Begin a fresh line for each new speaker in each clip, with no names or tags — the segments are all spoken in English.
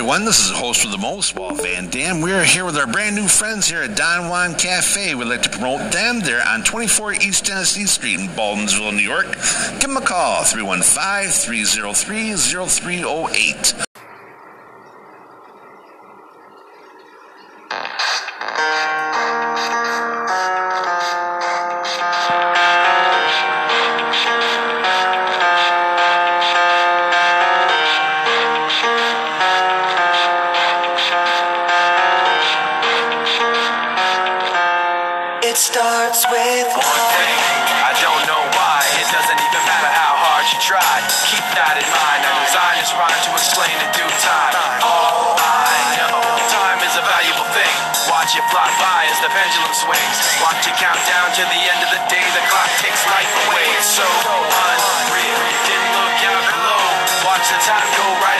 Everyone. This is host with the most, Walt Van Dam. We are here with our brand new friends here at Don Juan Cafe. We'd like to promote them. They're on 24 East Tennessee Street in Baldwinsville, New York. Give them a call, 315 303 0308.
Watch it fly by as the pendulum swings. Watch it count down to the end of the day. The clock takes life away. It's so unreal. Didn't look out below. Watch the time go right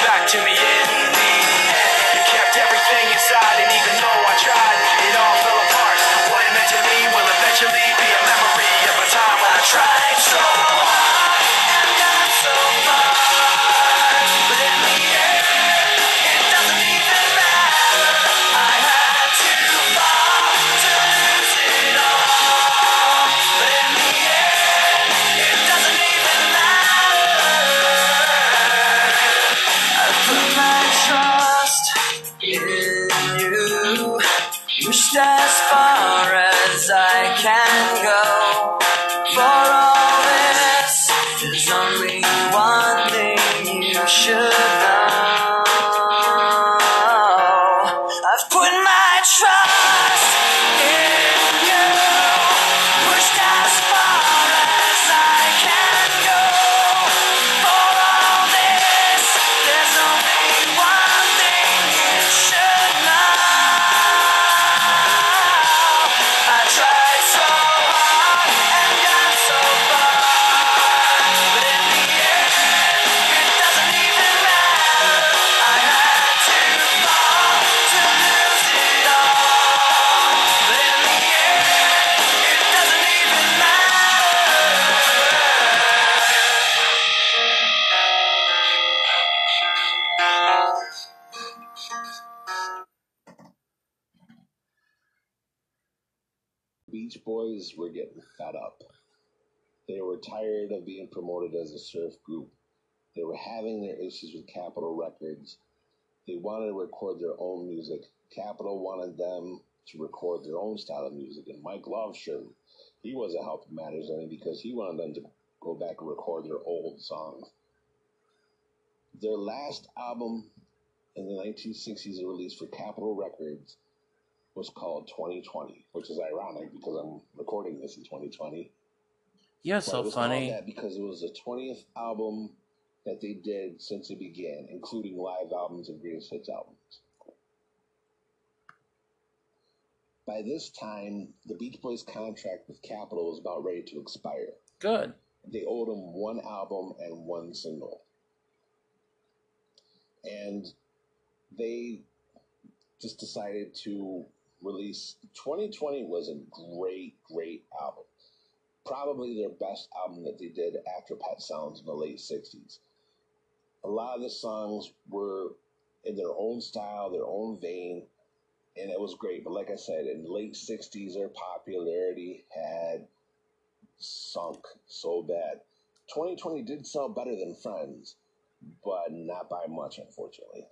Boys were getting fed up. They were tired of being promoted as a surf group. They were having their issues with Capitol Records. They wanted to record their own music. Capitol wanted them to record their own style of music. And Mike Lovesham, he wasn't helping matters any because he wanted them to go back and record their old songs. Their last album in the 1960s they released for Capitol Records was called 2020, which is ironic because I'm recording this in 2020.
You're
But
so
it was
funny.
that because it was the 20th album that they did since it began, including live albums and greatest hits albums. By this time, the Beach Boys' contract with Capitol was about ready to expire.
Good.
They owed them one album and one single. And they just decided to release 2020 was a great, great album. Probably their best album that they did after Pet Sounds in the late 60s. A lot of the songs were in their own style, their own vein, and it was great. But like I said, in the late 60s, their popularity had sunk so bad. 2020 did sell better than Friends, but not by much, unfortunately.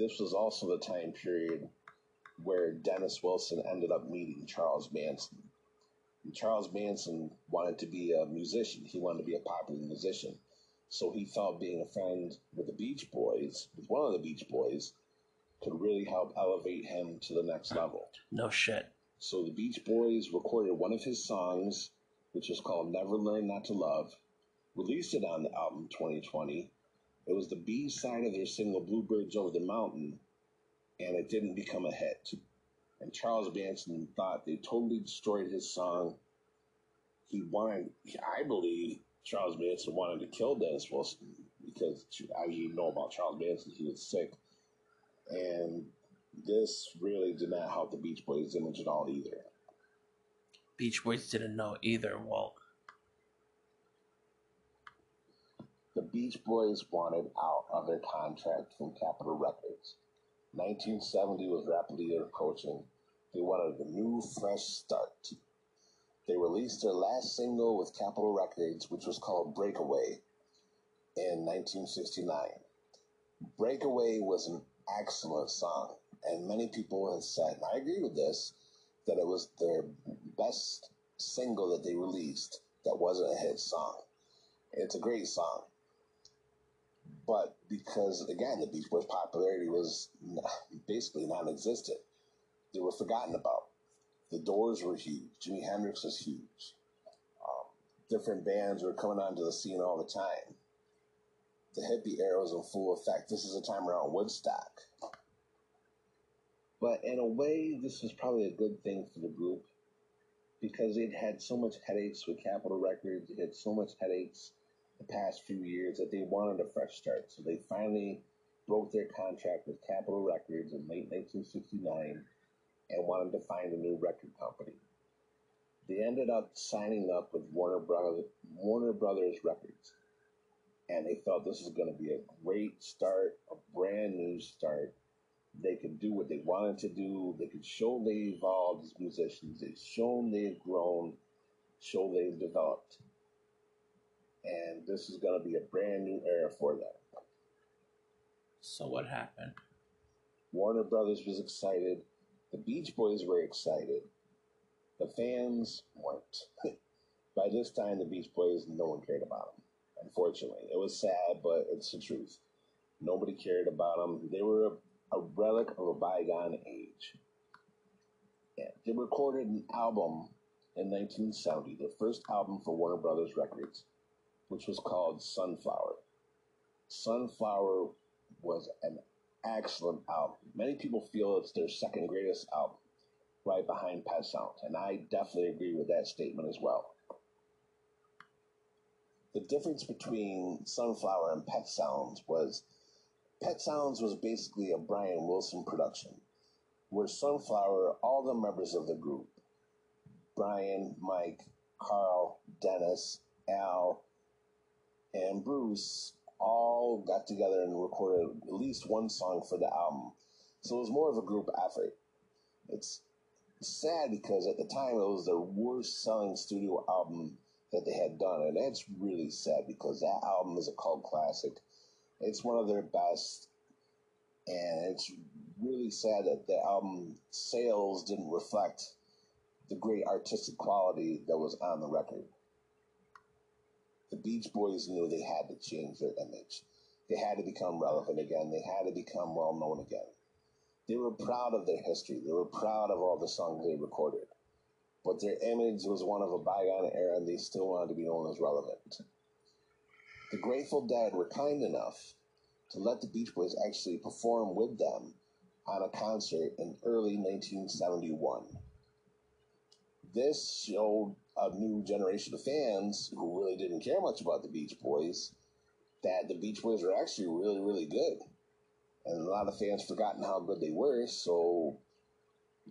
This was also the time period where Dennis Wilson ended up meeting Charles Manson. And Charles Manson wanted to be a musician. He wanted to be a popular musician. So he felt being a friend with the Beach Boys, with one of the Beach Boys, could really help elevate him to the next level.
No shit.
So the Beach Boys recorded one of his songs, which was called Never Learn Not to Love, released it on the album 2020. It was the B side of their single Bluebirds Over the Mountain, and it didn't become a hit. And Charles Manson thought they totally destroyed his song. He wanted, I believe, Charles Manson wanted to kill Dennis Wilson because, as you know about Charles Manson, he was sick. And this really did not help the Beach Boys image at all either.
Beach Boys didn't know either. Well,
The Beach Boys wanted out of their contract from Capitol Records. 1970 was rapidly approaching. They wanted a new, fresh start. They released their last single with Capitol Records, which was called Breakaway, in 1969. Breakaway was an excellent song, and many people have said, and I agree with this, that it was their best single that they released that wasn't a hit song. It's a great song. But because, again, the Beach Boys' popularity was basically non existent, they were forgotten about. The Doors were huge. Jimi Hendrix was huge. Um, different bands were coming onto the scene all the time. The hippie era was in full effect. This is a time around Woodstock. But in a way, this was probably a good thing for the group because they'd had so much headaches with Capitol Records. It had so much headaches the past few years that they wanted a fresh start. So they finally broke their contract with Capitol Records in late 1969 and wanted to find a new record company. They ended up signing up with Warner Brothers, Warner Brothers Records, and they thought this was going to be a great start, a brand new start. They could do what they wanted to do. They could show they evolved as musicians. They've shown they've grown, show they've developed and this is going to be a brand new era for them.
so what happened?
Warner Brothers was excited. The Beach Boys were excited. The fans weren't. By this time, the Beach Boys, no one cared about them. Unfortunately, it was sad, but it's the truth. Nobody cared about them. They were a, a relic of a bygone age. Yeah, they recorded an album in 1970, their first album for Warner Brothers Records, which was called Sunflower. Sunflower was an excellent album. Many people feel it's their second greatest album, right behind Pet Sounds, and I definitely agree with that statement as well. The difference between Sunflower and Pet Sounds was Pet Sounds was basically a Brian Wilson production, where Sunflower, all the members of the group, Brian, Mike, Carl, Dennis, Al, and Bruce all got together and recorded at least one song for the album. So it was more of a group effort. It's sad because at the time it was their worst selling studio album that they had done. And that's really sad because that album is a cult classic. It's one of their best. And it's really sad that the album sales didn't reflect the great artistic quality that was on the record the Beach Boys knew they had to change their image. They had to become relevant again. They had to become well known again. They were proud of their history. They were proud of all the songs they recorded. But their image was one of a bygone era and they still wanted to be known as relevant. The Grateful Dead were kind enough to let the Beach Boys actually perform with them on a concert in early 1971. This showed a new generation of fans who really didn't care much about the Beach Boys that the Beach Boys were actually really, really good. And a lot of fans forgotten how good they were, so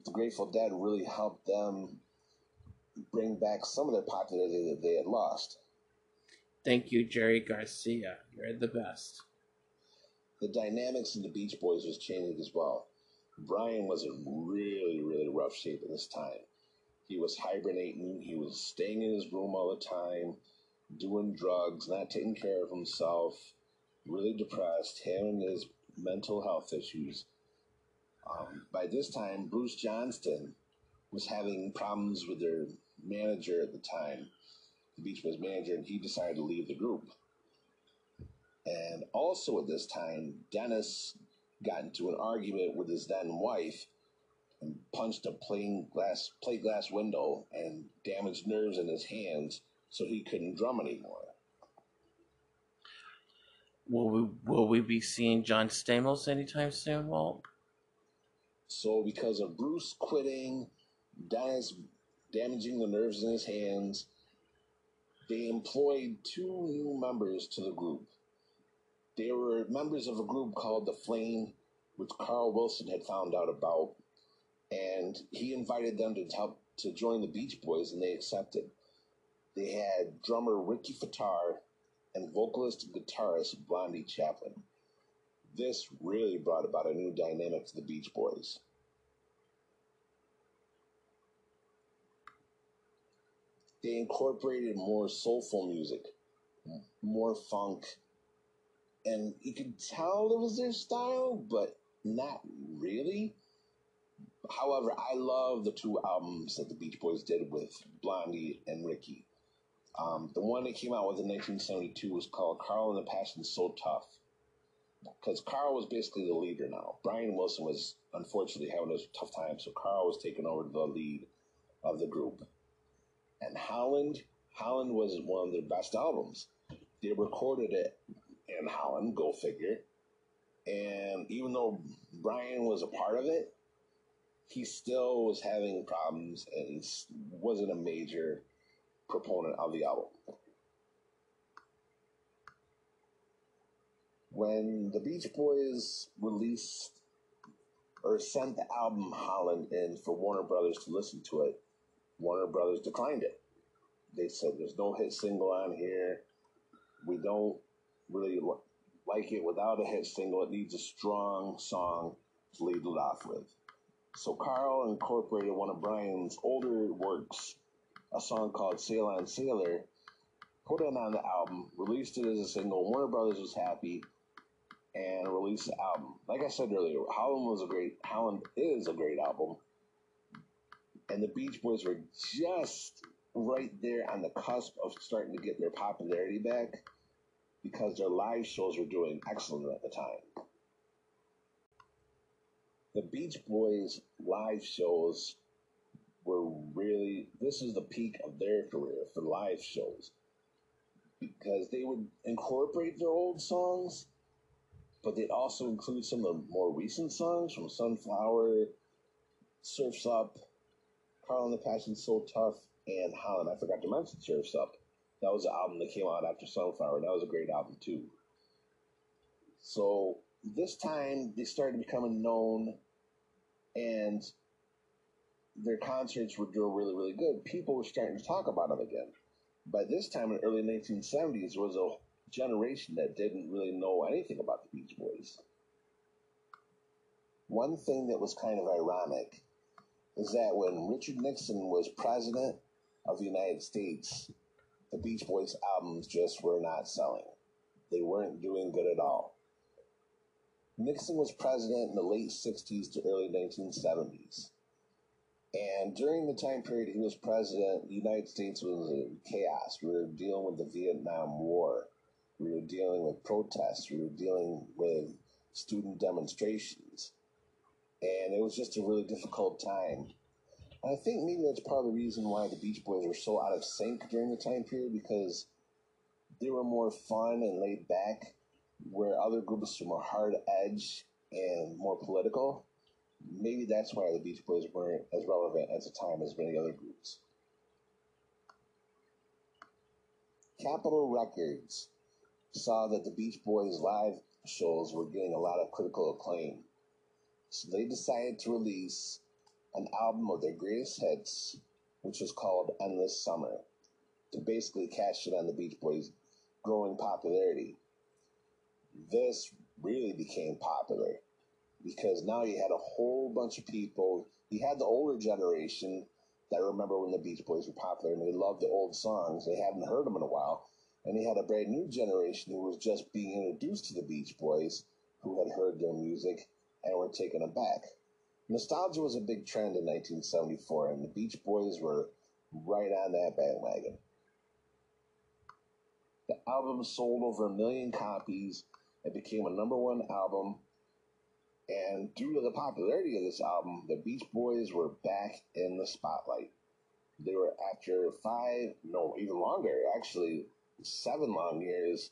the Grateful Dead really helped them bring back some of their popularity that they had lost.
Thank you, Jerry Garcia. You're the best.
The dynamics in the Beach Boys was changing as well. Brian was in really, really rough shape at this time. He was hibernating. He was staying in his room all the time, doing drugs, not taking care of himself, really depressed. having his mental health issues. Um, by this time, Bruce Johnston was having problems with their manager at the time, the Beach Boys manager, and he decided to leave the group. And also at this time, Dennis got into an argument with his then wife and punched a plain glass plate glass window and damaged nerves in his hands so he couldn't drum anymore.
Will we will we be seeing John Stamos anytime soon, Walt?
So because of Bruce quitting, Dennis damaging the nerves in his hands, they employed two new members to the group. They were members of a group called The Flame, which Carl Wilson had found out about, and he invited them to help to join the Beach Boys, and they accepted. They had drummer Ricky Fataar and vocalist and guitarist Blondie Chaplin. This really brought about a new dynamic to the Beach Boys. They incorporated more soulful music, more funk, and you could tell it was their style, but not really. However, I love the two albums that the Beach Boys did with Blondie and Ricky. Um, the one that came out with in 1972 was called Carl and the Passions So Tough. Because Carl was basically the leader now. Brian Wilson was unfortunately having a tough time, so Carl was taking over the lead of the group. And Holland, Holland was one of their best albums. They recorded it in Holland, go figure. And even though Brian was a part of it, he still was having problems and wasn't a major proponent of the album. When the Beach Boys released or sent the album Holland in for Warner Brothers to listen to it, Warner Brothers declined it. They said there's no hit single on here. We don't really like it without a hit single. It needs a strong song to lead it off with. So Carl incorporated one of Brian's older works, a song called Sail on Sailor, put it on the album, released it as a single. Warner Brothers was happy and released the album. Like I said earlier, Holland was a great Holland is a great album. And the Beach Boys were just right there on the cusp of starting to get their popularity back because their live shows were doing excellent at the time. The Beach Boys live shows were really this is the peak of their career for live shows because they would incorporate their old songs but they'd also include some of the more recent songs from Sunflower, Surfs Up, Carl and the Passions So Tough, and Holland. I forgot to mention Surfs Up. That was the album that came out after Sunflower. and That was a great album too. So this time they started becoming known and their concerts were doing really, really good. People were starting to talk about them again. By this time in the early 1970s, there was a generation that didn't really know anything about the Beach Boys. One thing that was kind of ironic is that when Richard Nixon was president of the United States, the Beach Boys albums just were not selling. They weren't doing good at all. Nixon was president in the late 60s to early 1970s. And during the time period he was president, the United States was in chaos. We were dealing with the Vietnam War. We were dealing with protests. We were dealing with student demonstrations. And it was just a really difficult time. And I think maybe that's part of the reason why the Beach Boys were so out of sync during the time period because they were more fun and laid back, where other groups were more hard edge and more political. Maybe that's why the Beach Boys weren't as relevant at the time as many other groups. Capitol Records saw that the Beach Boys live shows were getting a lot of critical acclaim. So they decided to release an album of their greatest hits, which was called Endless Summer, to basically cash in on the Beach Boys' growing popularity. This really became popular because now you had a whole bunch of people. You had the older generation that remember when the Beach Boys were popular and they loved the old songs. They hadn't heard them in a while. And you had a brand new generation who was just being introduced to the Beach Boys who had heard their music and were taken aback. Nostalgia was a big trend in 1974, and the Beach Boys were right on that bandwagon. The album sold over a million copies. It became a number one album. And due to the popularity of this album, the Beach Boys were back in the spotlight. They were after five, no, even longer, actually seven long years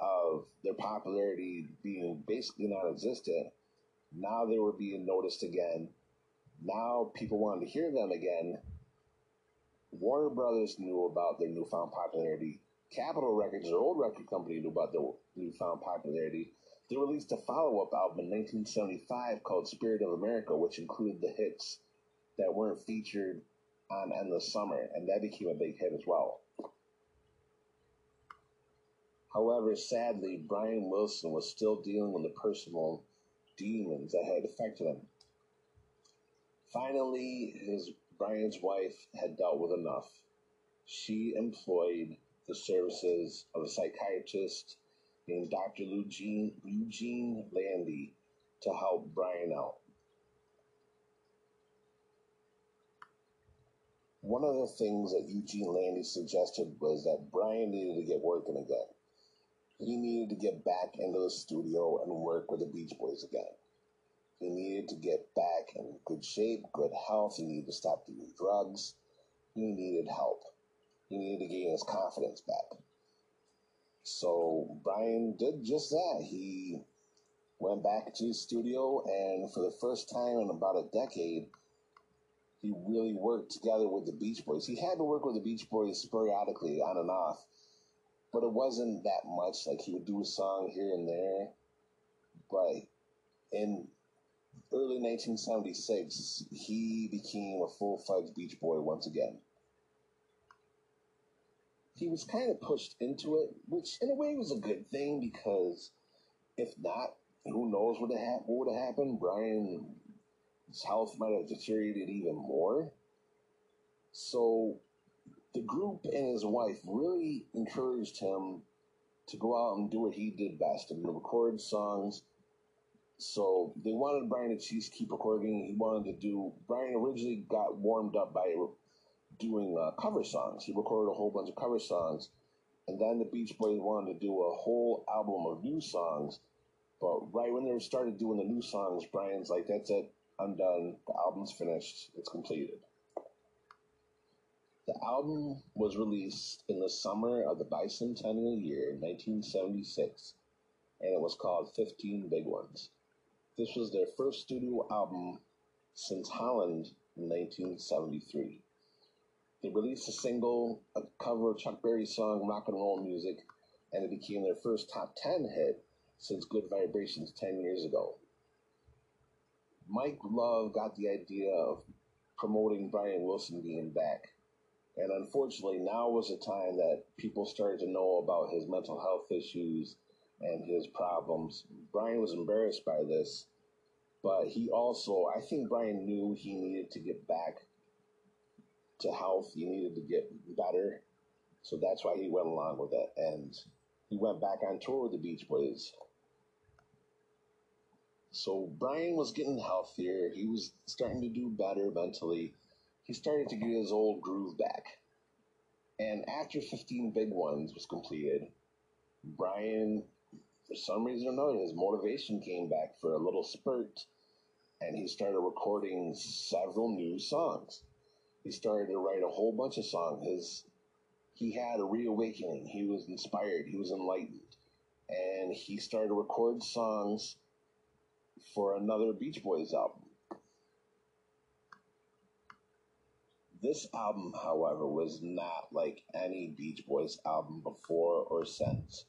of their popularity being basically non existent. Now they were being noticed again. Now people wanted to hear them again. Warner Brothers knew about their newfound popularity. Capitol Records, their old record company, knew about their newfound popularity. They released a follow up album in 1975 called Spirit of America, which included the hits that weren't featured on Endless Summer, and that became a big hit as well. However, sadly, Brian Wilson was still dealing with the personal demons that had affected him. Finally, his Brian's wife had dealt with enough. She employed the services of a psychiatrist named Dr. Eugene, Eugene Landy to help Brian out. One of the things that Eugene Landy suggested was that Brian needed to get working again. He needed to get back into the studio and work with the Beach Boys again. He needed to get back in good shape, good health. He needed to stop doing drugs. He needed help. He needed to gain his confidence back. So Brian did just that. He went back to his studio, and for the first time in about a decade, he really worked together with the Beach Boys. He had to work with the Beach Boys sporadically, on and off, but it wasn't that much. Like he would do a song here and there, but in early 1976, he became a full fledged Beach Boy once again. He was kind of pushed into it, which in a way was a good thing because if not, who knows what, ha- what would have happened? Brian's health might have deteriorated even more. So the group and his wife really encouraged him to go out and do what he did best and record songs so they wanted Brian to keep recording. He wanted to do. Brian originally got warmed up by doing uh, cover songs. He recorded a whole bunch of cover songs, and then the Beach Boys wanted to do a whole album of new songs. But right when they started doing the new songs, Brian's like, "That's it. I'm done. The album's finished. It's completed." The album was released in the summer of the bicentennial year, 1976, and it was called 15 Big Ones. This was their first studio album since Holland in 1973. They released a single, a cover of Chuck Berry's song Rock and Roll Music, and it became their first top 10 hit since Good Vibrations 10 years ago. Mike Love got the idea of promoting Brian Wilson being back. And unfortunately, now was the time that people started to know about his mental health issues and his problems. Brian was embarrassed by this, but he also, I think Brian knew he needed to get back to health. He needed to get better. So that's why he went along with it. And he went back on tour with the Beach Boys. So Brian was getting healthier. He was starting to do better mentally. He started to get his old groove back. And after 15 Big Ones was completed, Brian for some reason or another, his motivation came back for a little spurt, and he started recording several new songs. He started to write a whole bunch of songs. His he had a reawakening. He was inspired. He was enlightened, and he started to record songs for another Beach Boys album. This album, however, was not like any Beach Boys album before or since.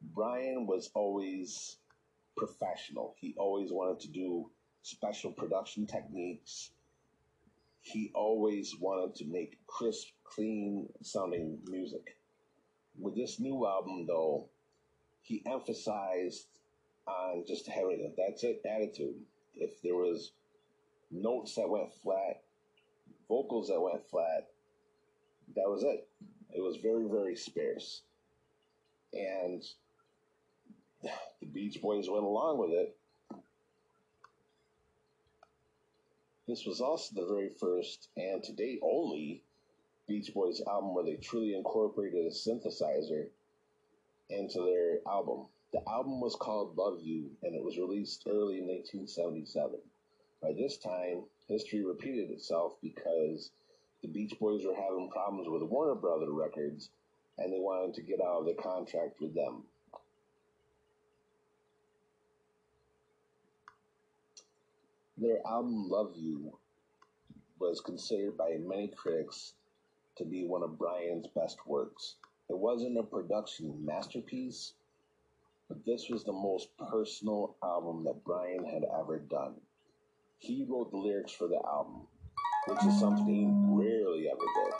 Brian was always professional. He always wanted to do special production techniques. He always wanted to make crisp, clean sounding music. With this new album, though, he emphasized on just having a that's it attitude. If there was notes that went flat, vocals that went flat, that was it. It was very, very sparse. And the Beach Boys went along with it. This was also the very first and to date only Beach Boys album where they truly incorporated a synthesizer into their album. The album was called Love You and it was released early in 1977. By this time, history repeated itself because the Beach Boys were having problems with Warner Brother Records and they wanted to get out of the contract with them. Their album Love You was considered by many critics to be one of Brian's best works. It wasn't a production masterpiece, but this was the most personal album that Brian had ever done. He wrote the lyrics for the album, which is something he rarely ever did.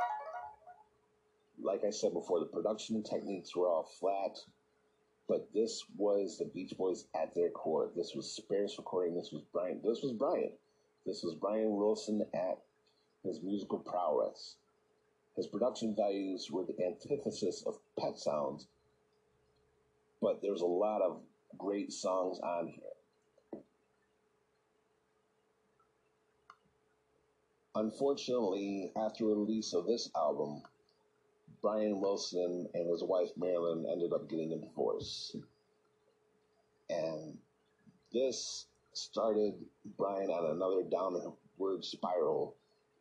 Like I said before, the production techniques were all flat, but this was the Beach Boys at their core. This was sparse recording. This was Brian. This was Brian. This was Brian Wilson at his musical prowess. His production values were the antithesis of pet sounds, but there's a lot of great songs on here. Unfortunately, after release of this album, Brian Wilson and his wife Marilyn ended up getting a divorce. And this started Brian on another downward spiral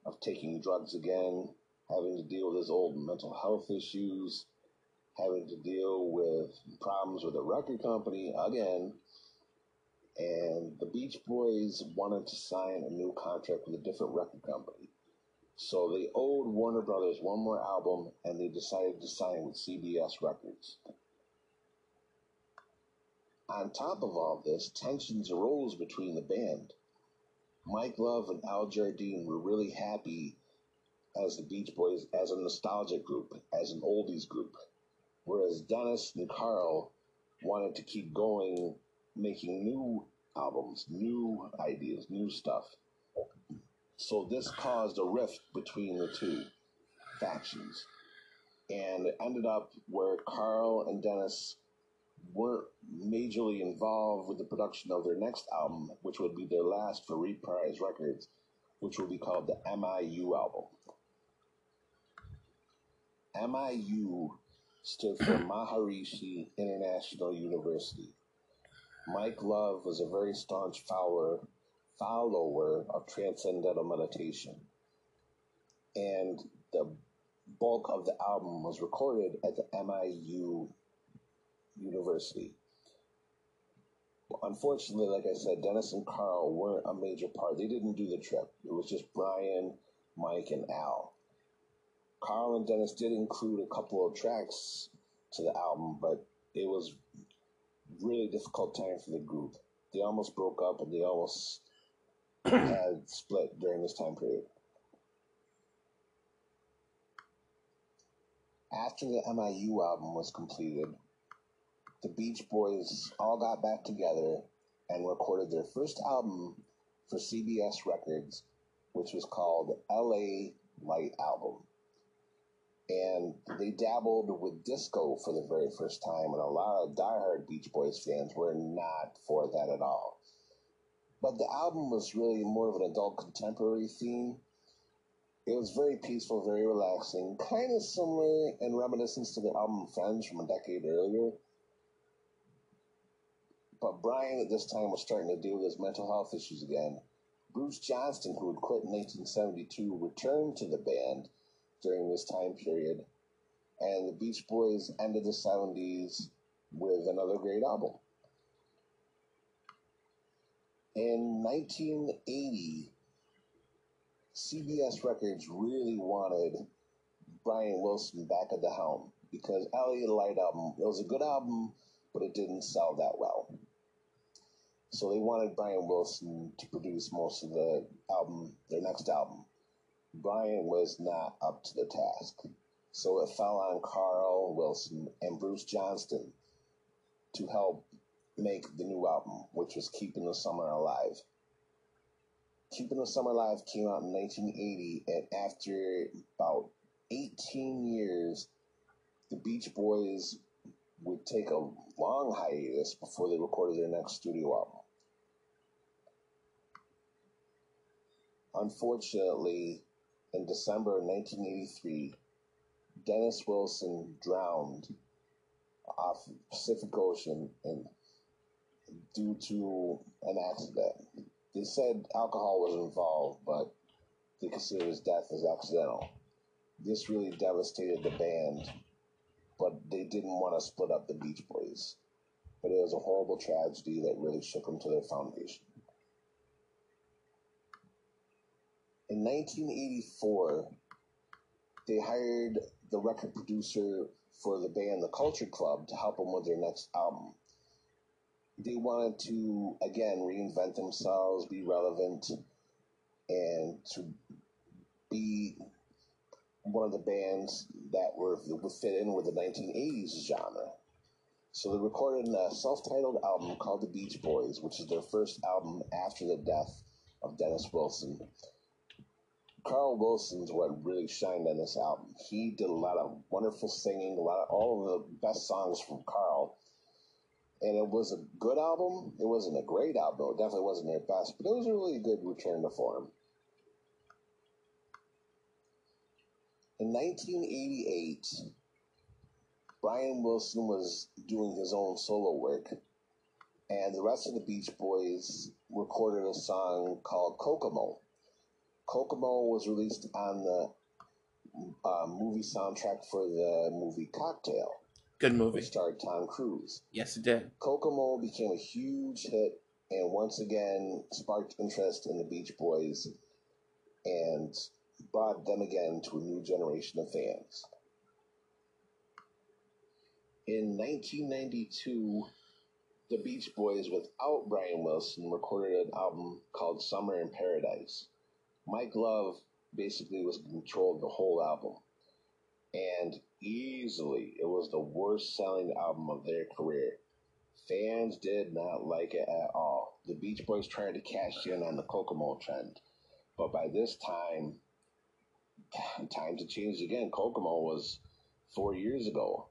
of taking drugs again, having to deal with his old mental health issues, having to deal with problems with the record company again. And the Beach Boys wanted to sign a new contract with a different record company. So they owed Warner Brothers one more album and they decided to sign with CBS Records. On top of all this, tensions arose between the band. Mike Love and Al Jardine were really happy as the Beach Boys, as a nostalgic group, as an oldies group, whereas Dennis and Carl wanted to keep going, making new albums, new ideas, new stuff. So this caused a rift between the two factions. And it ended up where Carl and Dennis weren't majorly involved with the production of their next album, which would be their last for Reprise Records, which will be called the MIU album. MIU stood for Maharishi International University. Mike Love was a very staunch follower follower of transcendental meditation. And the bulk of the album was recorded at the MIU University. Unfortunately, like I said, Dennis and Carl weren't a major part. They didn't do the trip. It was just Brian, Mike, and Al. Carl and Dennis did include a couple of tracks to the album, but it was really difficult time for the group. They almost broke up and they almost had split during this time period. After the MIU album was completed, the Beach Boys all got back together and recorded their first album for CBS Records, which was called LA Light Album. And they dabbled with disco for the very first time, and a lot of diehard Beach Boys fans were not for that at all. But the album was really more of an adult contemporary theme. It was very peaceful, very relaxing, kind of similar in reminiscence to the album Friends from a decade earlier. But Brian at this time was starting to deal with his mental health issues again. Bruce Johnston, who had quit in 1972, returned to the band during this time period, and the Beach Boys ended the 70s with another great album. In 1980, CBS Records really wanted Brian Wilson back at the helm because LA Light album, it was a good album, but it didn't sell that well. So they wanted Brian Wilson to produce most of the album, their next album. Brian was not up to the task. So it fell on Carl Wilson and Bruce Johnston to help make the new album, which was Keeping the Summer Alive. Keeping the Summer Alive came out in 1980, and after about 18 years, the Beach Boys would take a long hiatus before they recorded their next studio album. Unfortunately, in December 1983, Dennis Wilson drowned off the Pacific Ocean and due to an accident. They said alcohol was involved, but they considered his death as accidental. This really devastated the band, but they didn't want to split up the Beach Boys. But it was a horrible tragedy that really shook them to their foundation. In 1984, they hired the record producer for the band The Culture Club to help them with their next album. They wanted to, again, reinvent themselves, be relevant, and to be one of the bands that were would fit in with the 1980s genre. So they recorded a self-titled album called The Beach Boys, which is their first album after the death of Dennis Wilson. Carl Wilson's what really shined on this album. He did a lot of wonderful singing, a lot of all of the best songs from Carl. And it was a good album. It wasn't a great album. It definitely wasn't their best, but it was a really good return to form. In 1988, Brian Wilson was doing his own solo work, and the rest of the Beach Boys recorded a song called Kokomo. Kokomo was released on the uh, movie soundtrack for the movie Cocktail,
Good movie.
which starred Tom Cruise.
Yes, it did.
Kokomo became a huge hit and once again sparked interest in the Beach Boys and brought them again to a new generation of fans. In 1992, the Beach Boys, without Brian Wilson, recorded an album called Summer in Paradise. Mike Love basically was in control of the whole album. And easily, it was the worst selling album of their career. Fans did not like it at all. The Beach Boys tried to cash in on the Kokomo trend. But by this time, times had changed again. Kokomo was four years ago.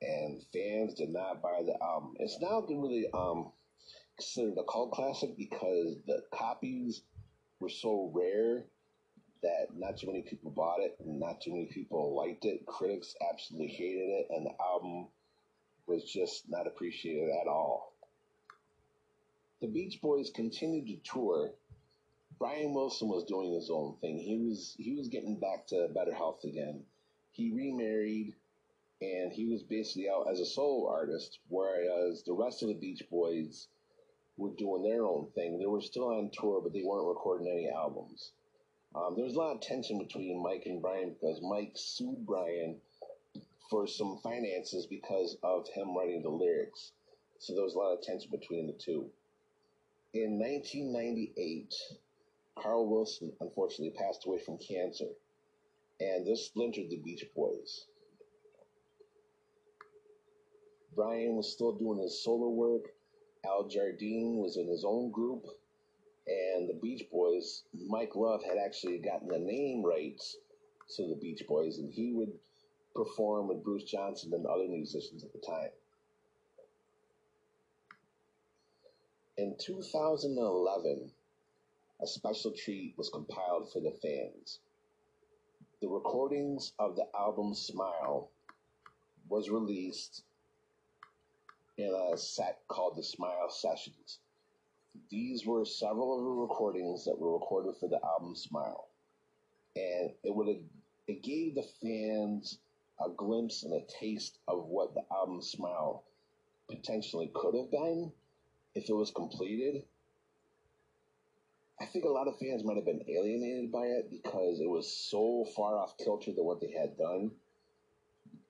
And fans did not buy the album. It's now really um, considered a cult classic because the copies were so rare that not too many people bought it not too many people liked it. Critics absolutely hated it, and the album was just not appreciated at all. The Beach Boys continued to tour. Brian Wilson was doing his own thing. He was he was getting back to better health again. He remarried and he was basically out as a solo artist, whereas the rest of the Beach Boys were doing their own thing. They were still on tour, but they weren't recording any albums. Um, there was a lot of tension between Mike and Brian because Mike sued Brian for some finances because of him writing the lyrics. So there was a lot of tension between the two. In 1998, Carl Wilson unfortunately passed away from cancer, and this splintered the Beach Boys. Brian was still doing his solo work. Al Jardine was in his own group, and the Beach Boys, Mike Love had actually gotten the name rights to the Beach Boys, and he would perform with Bruce Johnston and other musicians at the time. In 2011, a special treat was compiled for the fans. The recordings of the album Smile was released in a set called the Smile Sessions. These were several of the recordings that were recorded for the album Smile. And it would it gave the fans a glimpse and a taste of what the album Smile potentially could have been if it was completed. I think a lot of fans might have been alienated by it because it was so far off kilter than what they had done.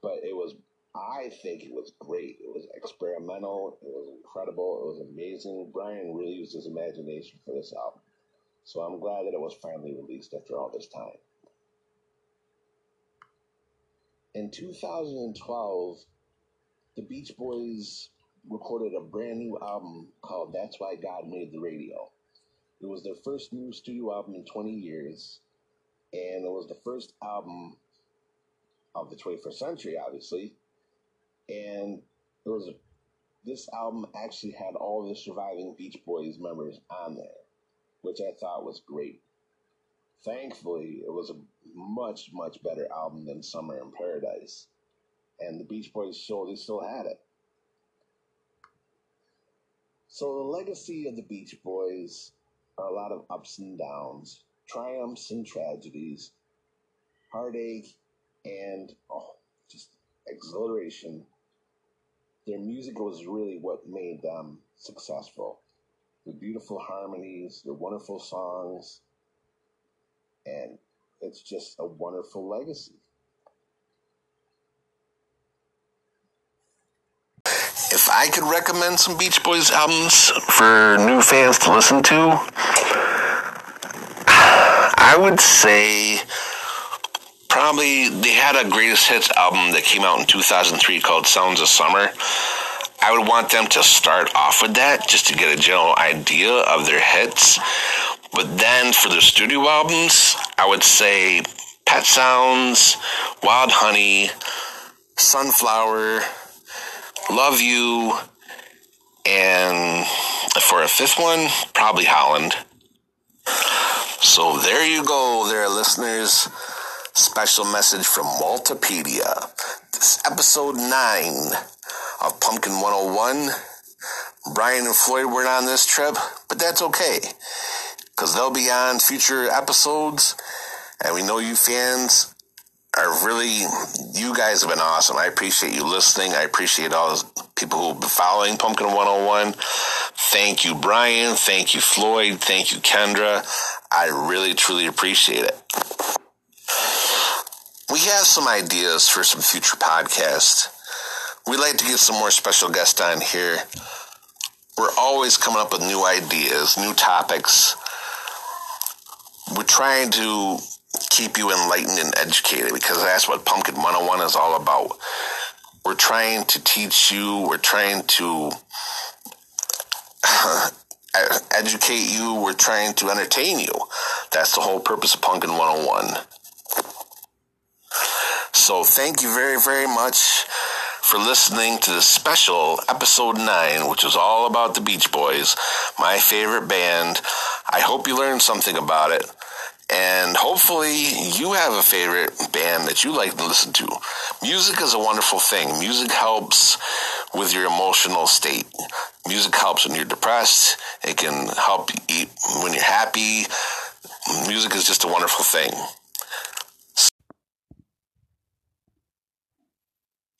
But it was I think it was great. It was experimental. It was incredible. It was amazing. Brian really used his imagination for this album. So I'm glad that it was finally released after all this time. In 2012, the Beach Boys recorded a brand new album called That's Why God Made the Radio. It was their first new studio album in 20 years, and it was the first album of the 21st century, obviously,
and there was a, this album actually had all the surviving Beach Boys members on there, which I thought was great. Thankfully, it was a much much better album than Summer in Paradise, and the Beach Boys show they still had it. So the legacy of the Beach Boys are a lot of ups and downs, triumphs and tragedies, heartache, and oh, just exhilaration. Their music was really what made them successful. The beautiful harmonies, the wonderful songs, and it's just a wonderful legacy.
If I could recommend some Beach Boys albums for new fans to listen to, I would say probably they had a greatest hits album that came out in 2003 called Sounds of Summer. I would want them to start off with that just to get a general idea of their hits. But then for their studio albums, I would say Pet Sounds, Wild Honey, Sunflower, Love You, and for a fifth one, probably Holland. So there you go, there, listeners. Special message from Waltopedia. This episode 9 of Pumpkin 101. Brian and Floyd weren't on this trip, but that's okay. Because they'll be on future episodes. And we know you fans are really, you guys have been awesome. I appreciate you listening. I appreciate all the people who've been following Pumpkin 101. Thank you, Brian. Thank you, Floyd. Thank you, Kendra. I really, truly appreciate it. We have some ideas for some future podcasts. We'd like to get some more special guests on here. We're always coming up with new ideas, new topics. We're trying to keep you enlightened and educated because that's what Pumpkin 101 is all about. We're trying to teach you, we're trying to uh, educate you, we're trying to entertain you. That's the whole purpose of Pumpkin 101. So thank you very, very much for listening to this special episode 9, which was all about the Beach Boys, my favorite band. I hope you learned something about it. And hopefully, you have a favorite band that you like to listen to. Music is a wonderful thing. Music helps with your emotional state. Music helps when you're depressed. It can help you eat when you're happy. Music is just a wonderful thing.
off the Florida Keys.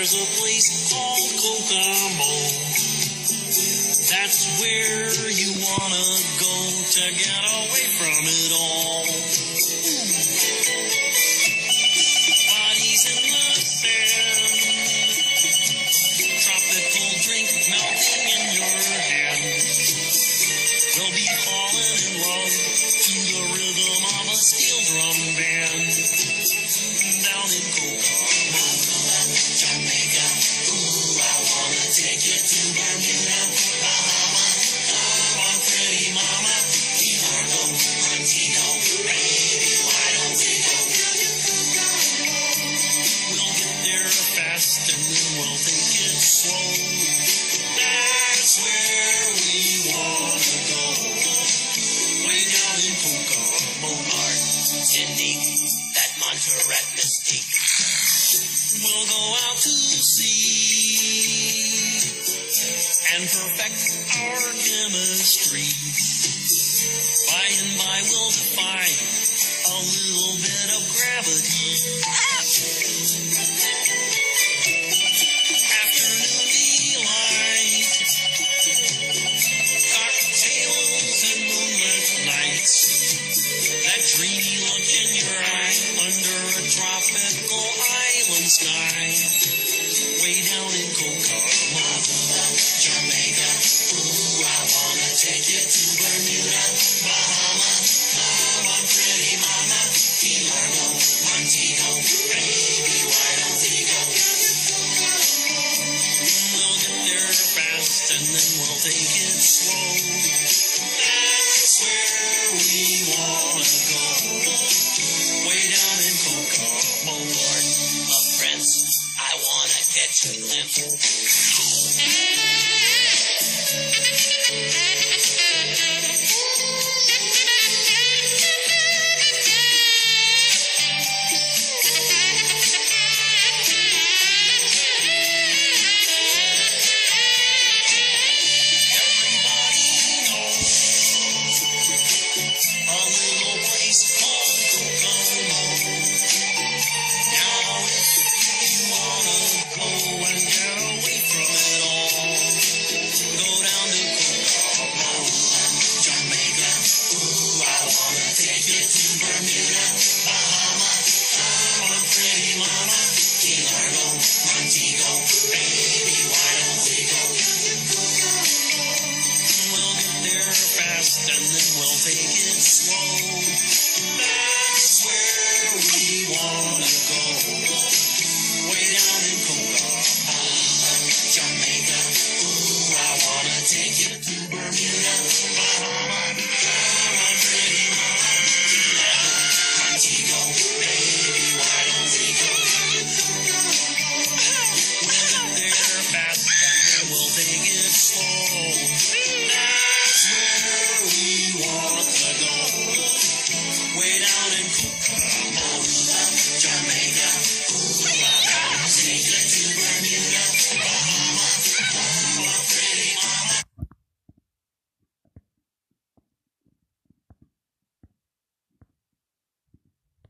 There's a place called Kokomo. That's where you wanna go to get away from it all.